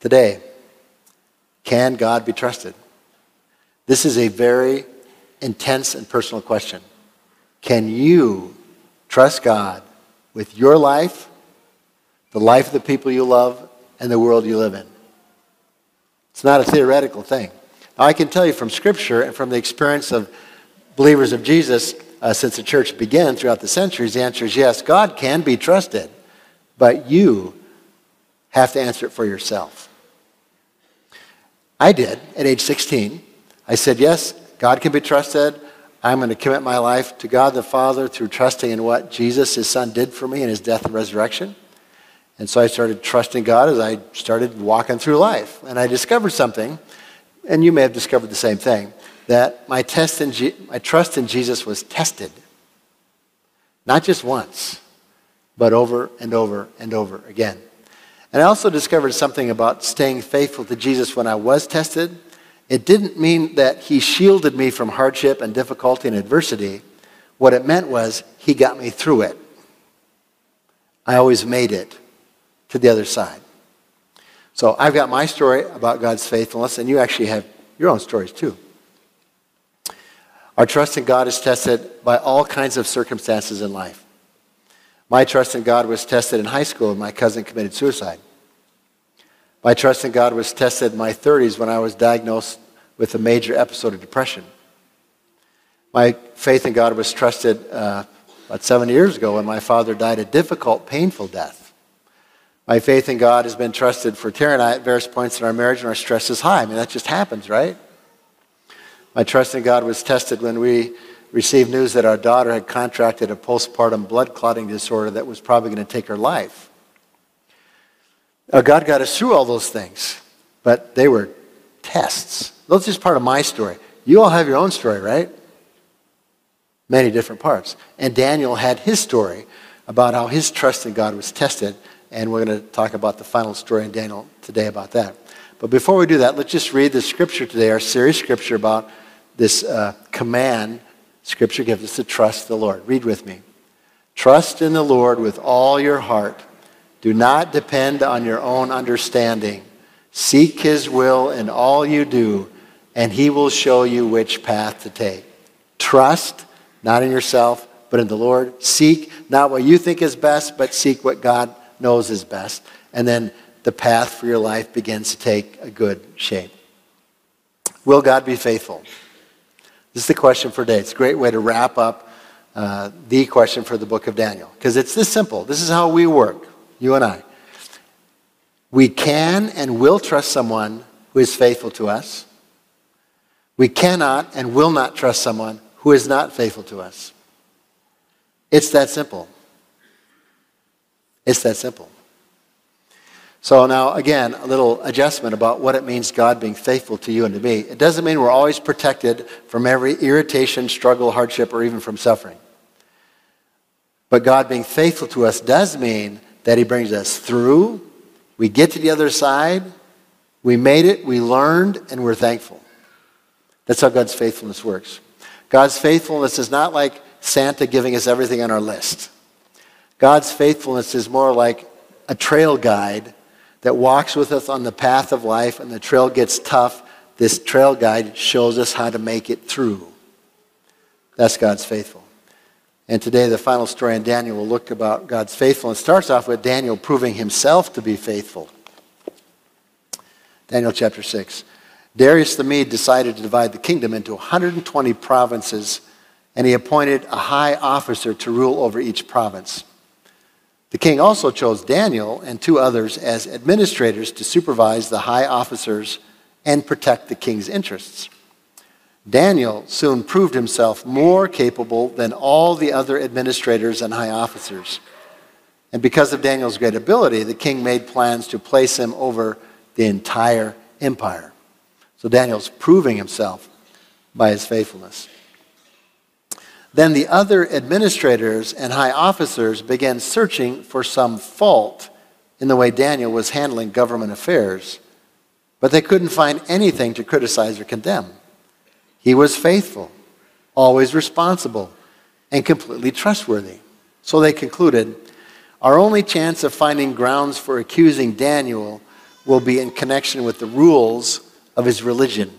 Today, can God be trusted? This is a very intense and personal question. Can you trust God with your life, the life of the people you love, and the world you live in? It's not a theoretical thing. Now, I can tell you from Scripture and from the experience of believers of Jesus uh, since the church began throughout the centuries, the answer is yes, God can be trusted, but you have to answer it for yourself. I did at age 16. I said, Yes, God can be trusted. I'm going to commit my life to God the Father through trusting in what Jesus, his son, did for me in his death and resurrection. And so I started trusting God as I started walking through life. And I discovered something, and you may have discovered the same thing, that my, test in my trust in Jesus was tested. Not just once, but over and over and over again. And I also discovered something about staying faithful to Jesus when I was tested. It didn't mean that he shielded me from hardship and difficulty and adversity. What it meant was he got me through it. I always made it to the other side. So I've got my story about God's faithfulness, and you actually have your own stories too. Our trust in God is tested by all kinds of circumstances in life. My trust in God was tested in high school when my cousin committed suicide. My trust in God was tested in my 30s when I was diagnosed with a major episode of depression. My faith in God was trusted uh, about seven years ago when my father died a difficult, painful death. My faith in God has been trusted for Tara and I at various points in our marriage when our stress is high. I mean, that just happens, right? My trust in God was tested when we received news that our daughter had contracted a postpartum blood clotting disorder that was probably going to take her life. Uh, God got us through all those things, but they were tests. That's just part of my story. You all have your own story, right? Many different parts. And Daniel had his story about how his trust in God was tested, and we're going to talk about the final story in Daniel today about that. But before we do that, let's just read the scripture today, our series scripture about this uh, command Scripture gives us to trust the Lord. Read with me. Trust in the Lord with all your heart. Do not depend on your own understanding. Seek his will in all you do, and he will show you which path to take. Trust, not in yourself, but in the Lord. Seek not what you think is best, but seek what God knows is best. And then the path for your life begins to take a good shape. Will God be faithful? This is the question for today. It's a great way to wrap up uh, the question for the book of Daniel. Because it's this simple. This is how we work, you and I. We can and will trust someone who is faithful to us. We cannot and will not trust someone who is not faithful to us. It's that simple. It's that simple. So now, again, a little adjustment about what it means God being faithful to you and to me. It doesn't mean we're always protected from every irritation, struggle, hardship, or even from suffering. But God being faithful to us does mean that He brings us through. We get to the other side. We made it. We learned, and we're thankful. That's how God's faithfulness works. God's faithfulness is not like Santa giving us everything on our list. God's faithfulness is more like a trail guide that walks with us on the path of life and the trail gets tough, this trail guide shows us how to make it through. That's God's faithful. And today, the final story in Daniel will look about God's faithfulness. It starts off with Daniel proving himself to be faithful. Daniel chapter 6. Darius the Mede decided to divide the kingdom into 120 provinces, and he appointed a high officer to rule over each province. The king also chose Daniel and two others as administrators to supervise the high officers and protect the king's interests. Daniel soon proved himself more capable than all the other administrators and high officers. And because of Daniel's great ability, the king made plans to place him over the entire empire. So Daniel's proving himself by his faithfulness. Then the other administrators and high officers began searching for some fault in the way Daniel was handling government affairs, but they couldn't find anything to criticize or condemn. He was faithful, always responsible, and completely trustworthy. So they concluded our only chance of finding grounds for accusing Daniel will be in connection with the rules of his religion.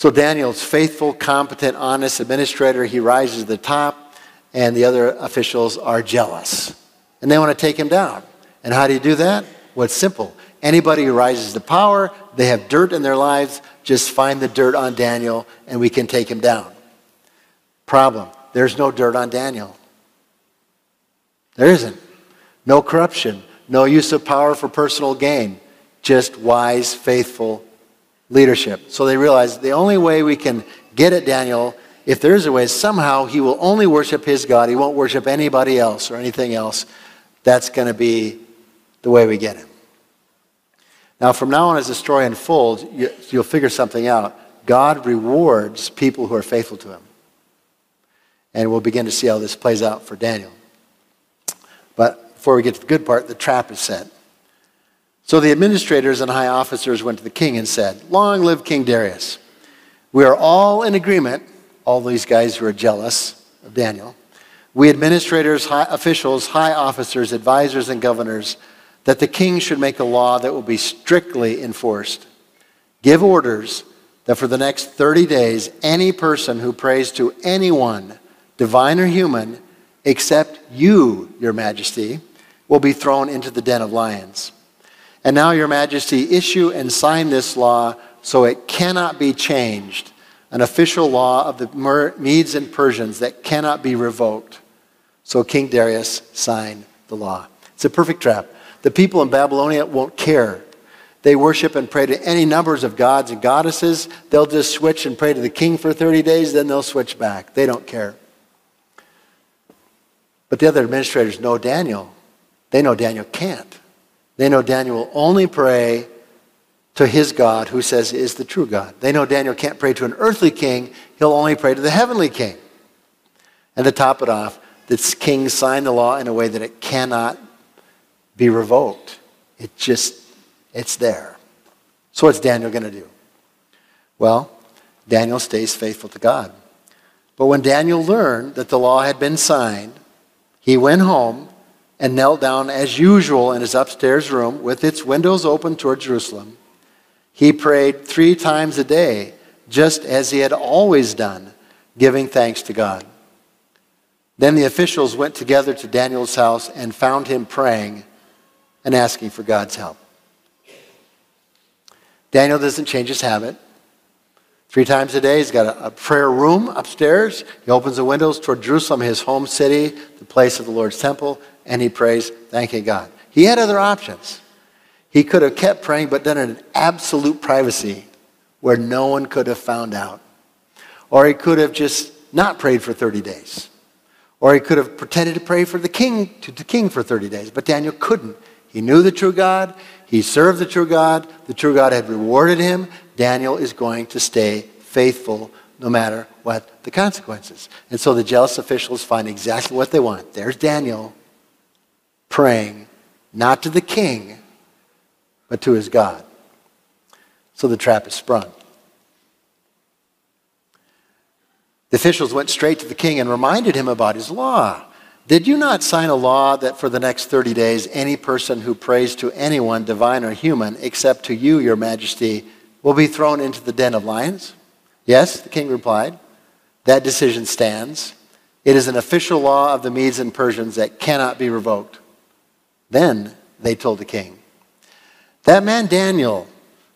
So Daniel's faithful, competent, honest administrator. He rises to the top, and the other officials are jealous. And they want to take him down. And how do you do that? Well, it's simple. Anybody who rises to power, they have dirt in their lives, just find the dirt on Daniel, and we can take him down. Problem there's no dirt on Daniel. There isn't. No corruption, no use of power for personal gain, just wise, faithful leadership. So they realized the only way we can get at Daniel, if there is a way, somehow he will only worship his God. He won't worship anybody else or anything else. That's going to be the way we get him. Now, from now on, as the story unfolds, you'll figure something out. God rewards people who are faithful to him. And we'll begin to see how this plays out for Daniel. But before we get to the good part, the trap is set. So the administrators and high officers went to the king and said, Long live King Darius. We are all in agreement, all these guys who are jealous of Daniel. We administrators, high officials, high officers, advisors, and governors, that the king should make a law that will be strictly enforced. Give orders that for the next 30 days, any person who prays to anyone, divine or human, except you, your majesty, will be thrown into the den of lions. And now, Your Majesty, issue and sign this law so it cannot be changed, an official law of the Medes and Persians that cannot be revoked. So King Darius signed the law. It's a perfect trap. The people in Babylonia won't care. They worship and pray to any numbers of gods and goddesses. They'll just switch and pray to the king for 30 days, then they'll switch back. They don't care. But the other administrators know Daniel. They know Daniel can't. They know Daniel will only pray to his God who says is the true God. They know Daniel can't pray to an earthly king, he'll only pray to the heavenly king. And to top it off, this king signed the law in a way that it cannot be revoked. It just, it's there. So what's Daniel going to do? Well, Daniel stays faithful to God. But when Daniel learned that the law had been signed, he went home and knelt down as usual in his upstairs room with its windows open toward Jerusalem. He prayed three times a day, just as he had always done, giving thanks to God. Then the officials went together to Daniel's house and found him praying and asking for God's help. Daniel doesn't change his habit. Three times a day, he's got a, a, prayer room upstairs. He opens the windows toward Jerusalem, his home city, the place of the Lord's temple, and he prays, thanking God. He had other options. He could have kept praying, but done it in absolute privacy where no one could have found out. Or he could have just not prayed for 30 days. Or he could have pretended to pray for the king, to the king for 30 days. But Daniel couldn't. He knew the true God. He served the true God. The true God had rewarded him. Daniel is going to stay faithful no matter what the consequences. And so the jealous officials find exactly what they want. There's Daniel praying not to the king, but to his God. So the trap is sprung. The officials went straight to the king and reminded him about his law. Did you not sign a law that for the next 30 days, any person who prays to anyone, divine or human, except to you, your majesty, will be thrown into the den of lions? Yes, the king replied. That decision stands. It is an official law of the Medes and Persians that cannot be revoked. Then they told the king, That man Daniel,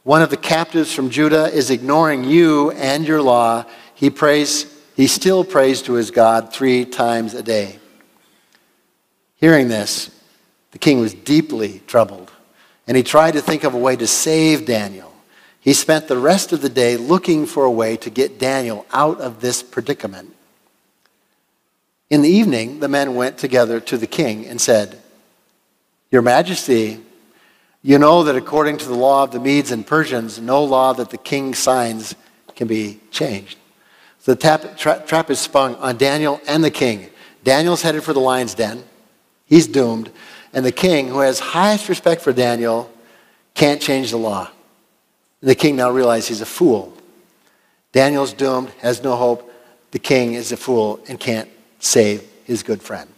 one of the captives from Judah, is ignoring you and your law. He prays, he still prays to his God three times a day. Hearing this, the king was deeply troubled, and he tried to think of a way to save Daniel. He spent the rest of the day looking for a way to get Daniel out of this predicament. In the evening, the men went together to the king and said, Your Majesty, you know that according to the law of the Medes and Persians, no law that the king signs can be changed. So the tap, tra- trap is sprung on Daniel and the king. Daniel's headed for the lion's den. He's doomed. And the king, who has highest respect for Daniel, can't change the law. The king now realizes he's a fool. Daniel's doomed, has no hope. The king is a fool and can't save his good friend.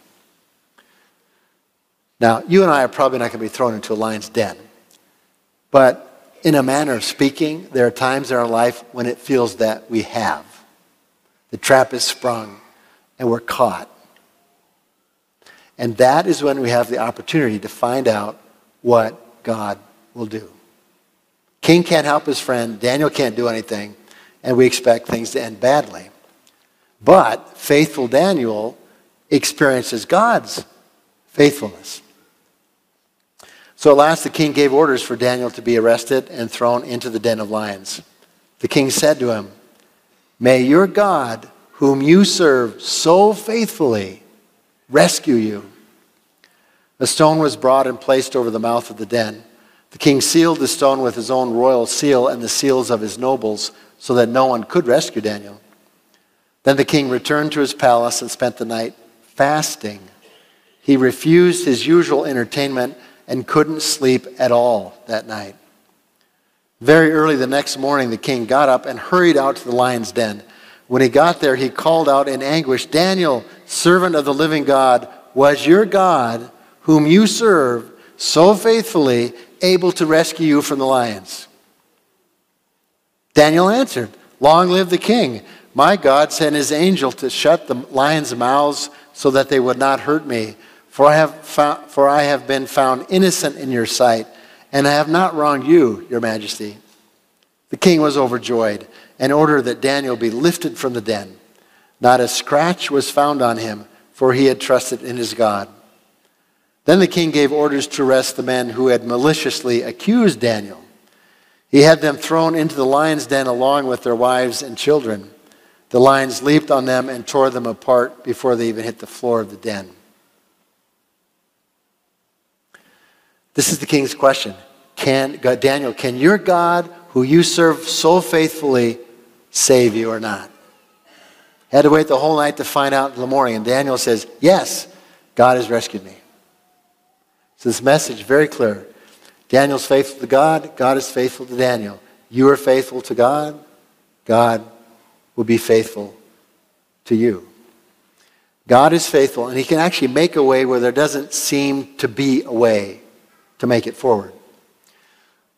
Now, you and I are probably not going to be thrown into a lion's den, But in a manner of speaking, there are times in our life when it feels that we have. The trap is sprung and we're caught. And that is when we have the opportunity to find out what God will do. King can't help his friend, Daniel can't do anything, and we expect things to end badly. But faithful Daniel experiences God's faithfulness. So at last the king gave orders for Daniel to be arrested and thrown into the den of lions. The king said to him, May your God, whom you serve so faithfully, rescue you. A stone was brought and placed over the mouth of the den. The king sealed the stone with his own royal seal and the seals of his nobles so that no one could rescue Daniel. Then the king returned to his palace and spent the night fasting. He refused his usual entertainment and couldn't sleep at all that night. Very early the next morning, the king got up and hurried out to the lion's den. When he got there, he called out in anguish, Daniel, servant of the living God, was your God, whom you serve so faithfully, able to rescue you from the lions? Daniel answered, Long live the king. My God sent his angel to shut the lions' mouths so that they would not hurt me. For I, have found, for I have been found innocent in your sight, and I have not wronged you, your majesty. The king was overjoyed and ordered that Daniel be lifted from the den. Not a scratch was found on him, for he had trusted in his God. Then the king gave orders to arrest the men who had maliciously accused Daniel. He had them thrown into the lion's den along with their wives and children. The lions leaped on them and tore them apart before they even hit the floor of the den. This is the king's question. Can, God, Daniel, can your God, who you serve so faithfully, save you or not? Had to wait the whole night to find out in the morning. And Daniel says, Yes, God has rescued me. So this message very clear. Daniel's faithful to God, God is faithful to Daniel. You are faithful to God, God will be faithful to you. God is faithful, and He can actually make a way where there doesn't seem to be a way to make it forward.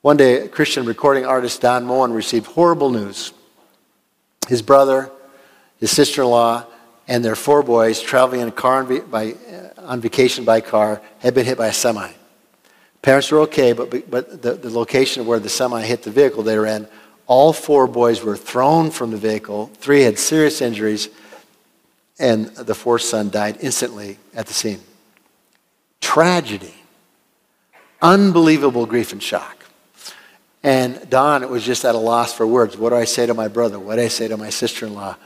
One day, Christian recording artist Don Moen received horrible news. His brother, his sister in law, and their four boys traveling in a car on, by, uh, on vacation by car had been hit by a semi. Parents were okay, but, but the, the location where the semi hit the vehicle they were in, all four boys were thrown from the vehicle. Three had serious injuries, and the fourth son died instantly at the scene. Tragedy unbelievable grief and shock. And Don it was just at a loss for words. What do I say to my brother? What do I say to my sister in law?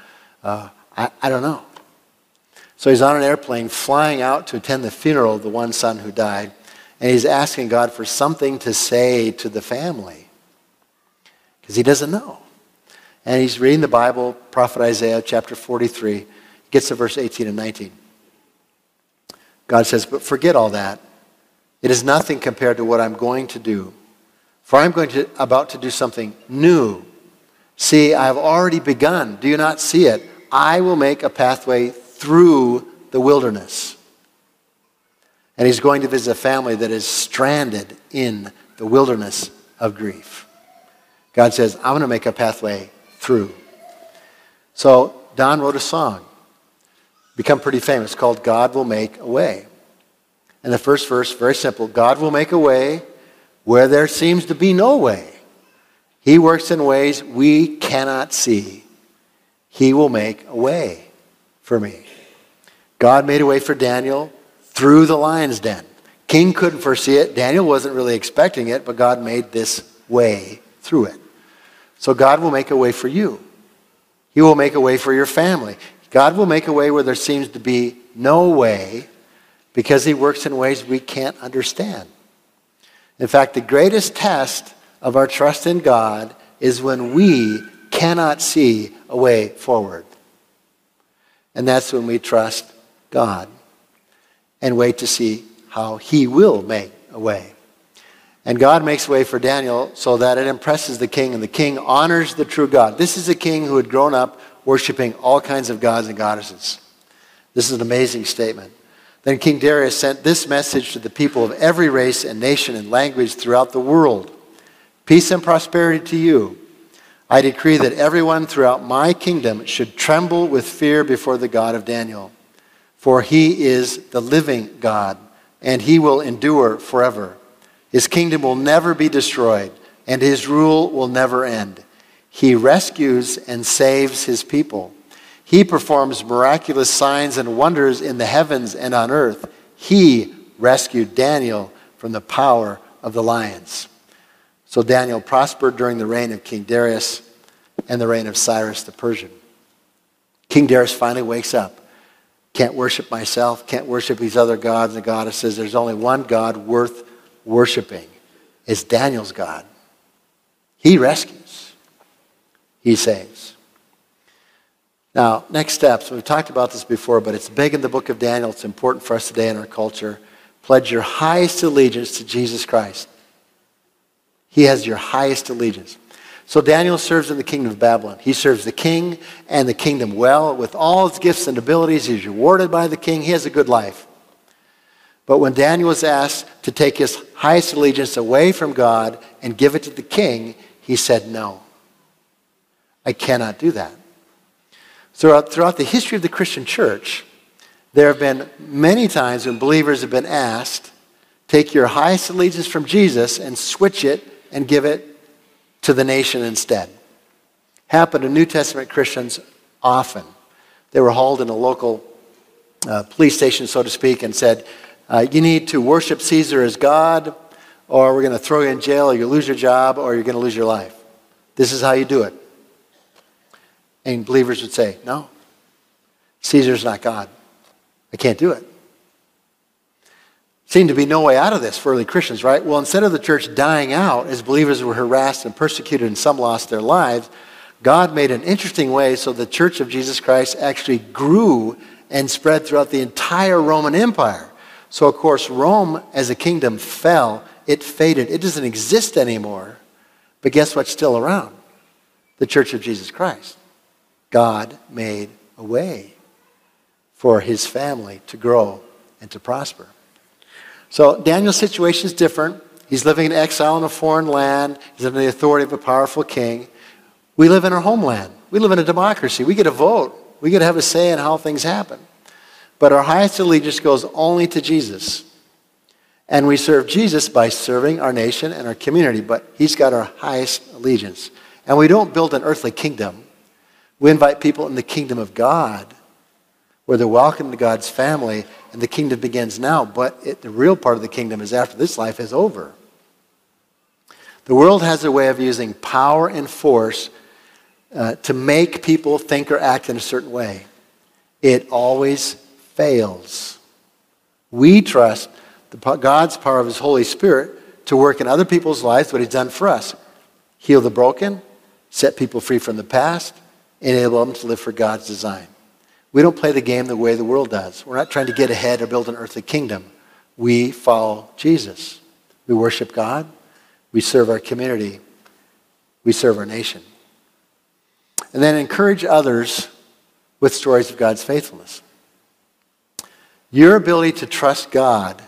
Uh, I, I don't know. So he's on an airplane flying out to attend the funeral of the one son who died. And he's asking God for something to say to the family because he doesn't know. And he's reading the Bible, Prophet Isaiah chapter 43, he gets to verse 18 and 19. God says, But forget all that it is nothing compared to what I'm going to do. For I'm going to about to do something new. See, I have already begun. Do you not see it? I will make a pathway through the wilderness. And he's going to visit a family that is stranded in the wilderness of grief. God says, I'm going to make a pathway through. So Don wrote a song, become pretty famous, called God Will Make a Way. And the first verse, very simple God will make a way where there seems to be no way. He works in ways we cannot see. He will make a way for me. God made a way for Daniel through the lion's den. King couldn't foresee it. Daniel wasn't really expecting it, but God made this way through it. So God will make a way for you. He will make a way for your family. God will make a way where there seems to be no way because he works in ways we can't understand. In fact, the greatest test of our trust in God is when we cannot see a way forward. And that's when we trust God and wait to see how he will make a way. And God makes way for Daniel so that it impresses the king, and the king honors the true God. This is a king who had grown up worshiping all kinds of gods and goddesses. This is an amazing statement. Then King Darius sent this message to the people of every race and nation and language throughout the world Peace and prosperity to you. I decree that everyone throughout my kingdom should tremble with fear before the God of Daniel. For he is the living God, and he will endure forever. His kingdom will never be destroyed, and his rule will never end. He rescues and saves his people. He performs miraculous signs and wonders in the heavens and on earth. He rescued Daniel from the power of the lions. So Daniel prospered during the reign of King Darius and the reign of Cyrus the Persian. King Darius finally wakes up. Can't worship myself, can't worship these other gods and goddesses. There's only one God worth worshiping. It's Daniel's God. He rescues, he saves. Now, next steps. We've talked about this before, but it's big in the book of Daniel. It's important for us today in our culture. Pledge your highest allegiance to Jesus Christ. He has your highest allegiance. So Daniel serves in the kingdom of Babylon. He serves the king and the kingdom well. With all his gifts and abilities, he's rewarded by the king. He has a good life. But when Daniel was asked to take his highest allegiance away from God and give it to the king, he said, No. I cannot do that. Throughout, throughout the history of the Christian church, there have been many times when believers have been asked, take your highest allegiance from Jesus and switch it and give it to the nation instead. Happened to New Testament Christians often. They were hauled in a local uh, police station, so to speak, and said, uh, You need to worship Caesar as God, or we're going to throw you in jail, or you lose your job, or you're going to lose your life. This is how you do it. And believers would say, No, Caesar's not God. I can't do it seemed to be no way out of this for early Christians, right? Well, instead of the church dying out as believers were harassed and persecuted and some lost their lives, God made an interesting way so the church of Jesus Christ actually grew and spread throughout the entire Roman Empire. So, of course, Rome as a kingdom fell, it faded, it doesn't exist anymore. But guess what's still around? The church of Jesus Christ. God made a way for his family to grow and to prosper. So Daniel's situation is different. He's living in exile in a foreign land. He's under the authority of a powerful king. We live in our homeland. We live in a democracy. We get a vote. We get to have a say in how things happen. But our highest allegiance goes only to Jesus. And we serve Jesus by serving our nation and our community, but he's got our highest allegiance. And we don't build an earthly kingdom. We invite people in the kingdom of God where they're welcome to God's family and the kingdom begins now, but it, the real part of the kingdom is after this life is over. The world has a way of using power and force uh, to make people think or act in a certain way. It always fails. We trust the, God's power of His Holy Spirit to work in other people's lives what He's done for us heal the broken, set people free from the past, enable them to live for God's design. We don't play the game the way the world does. We're not trying to get ahead or build an earthly kingdom. We follow Jesus. We worship God. We serve our community. We serve our nation. And then encourage others with stories of God's faithfulness. Your ability to trust God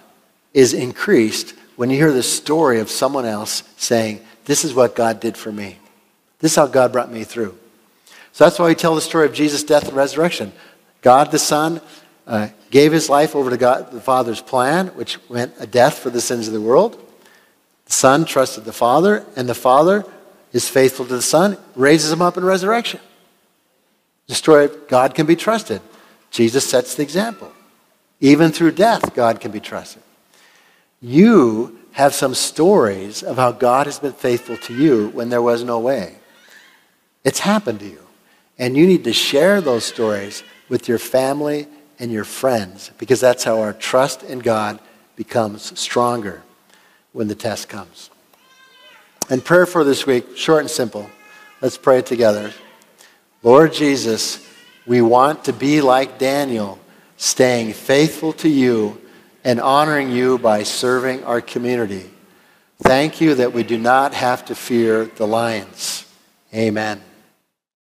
is increased when you hear the story of someone else saying, This is what God did for me. This is how God brought me through. So that's why we tell the story of Jesus' death and resurrection. God the Son uh, gave his life over to God the Father's plan, which meant a death for the sins of the world. The Son trusted the Father, and the Father is faithful to the Son, raises him up in resurrection. The story of God can be trusted. Jesus sets the example. Even through death, God can be trusted. You have some stories of how God has been faithful to you when there was no way. It's happened to you. And you need to share those stories with your family and your friends because that's how our trust in God becomes stronger when the test comes. And prayer for this week, short and simple. Let's pray together. Lord Jesus, we want to be like Daniel, staying faithful to you and honoring you by serving our community. Thank you that we do not have to fear the lions. Amen.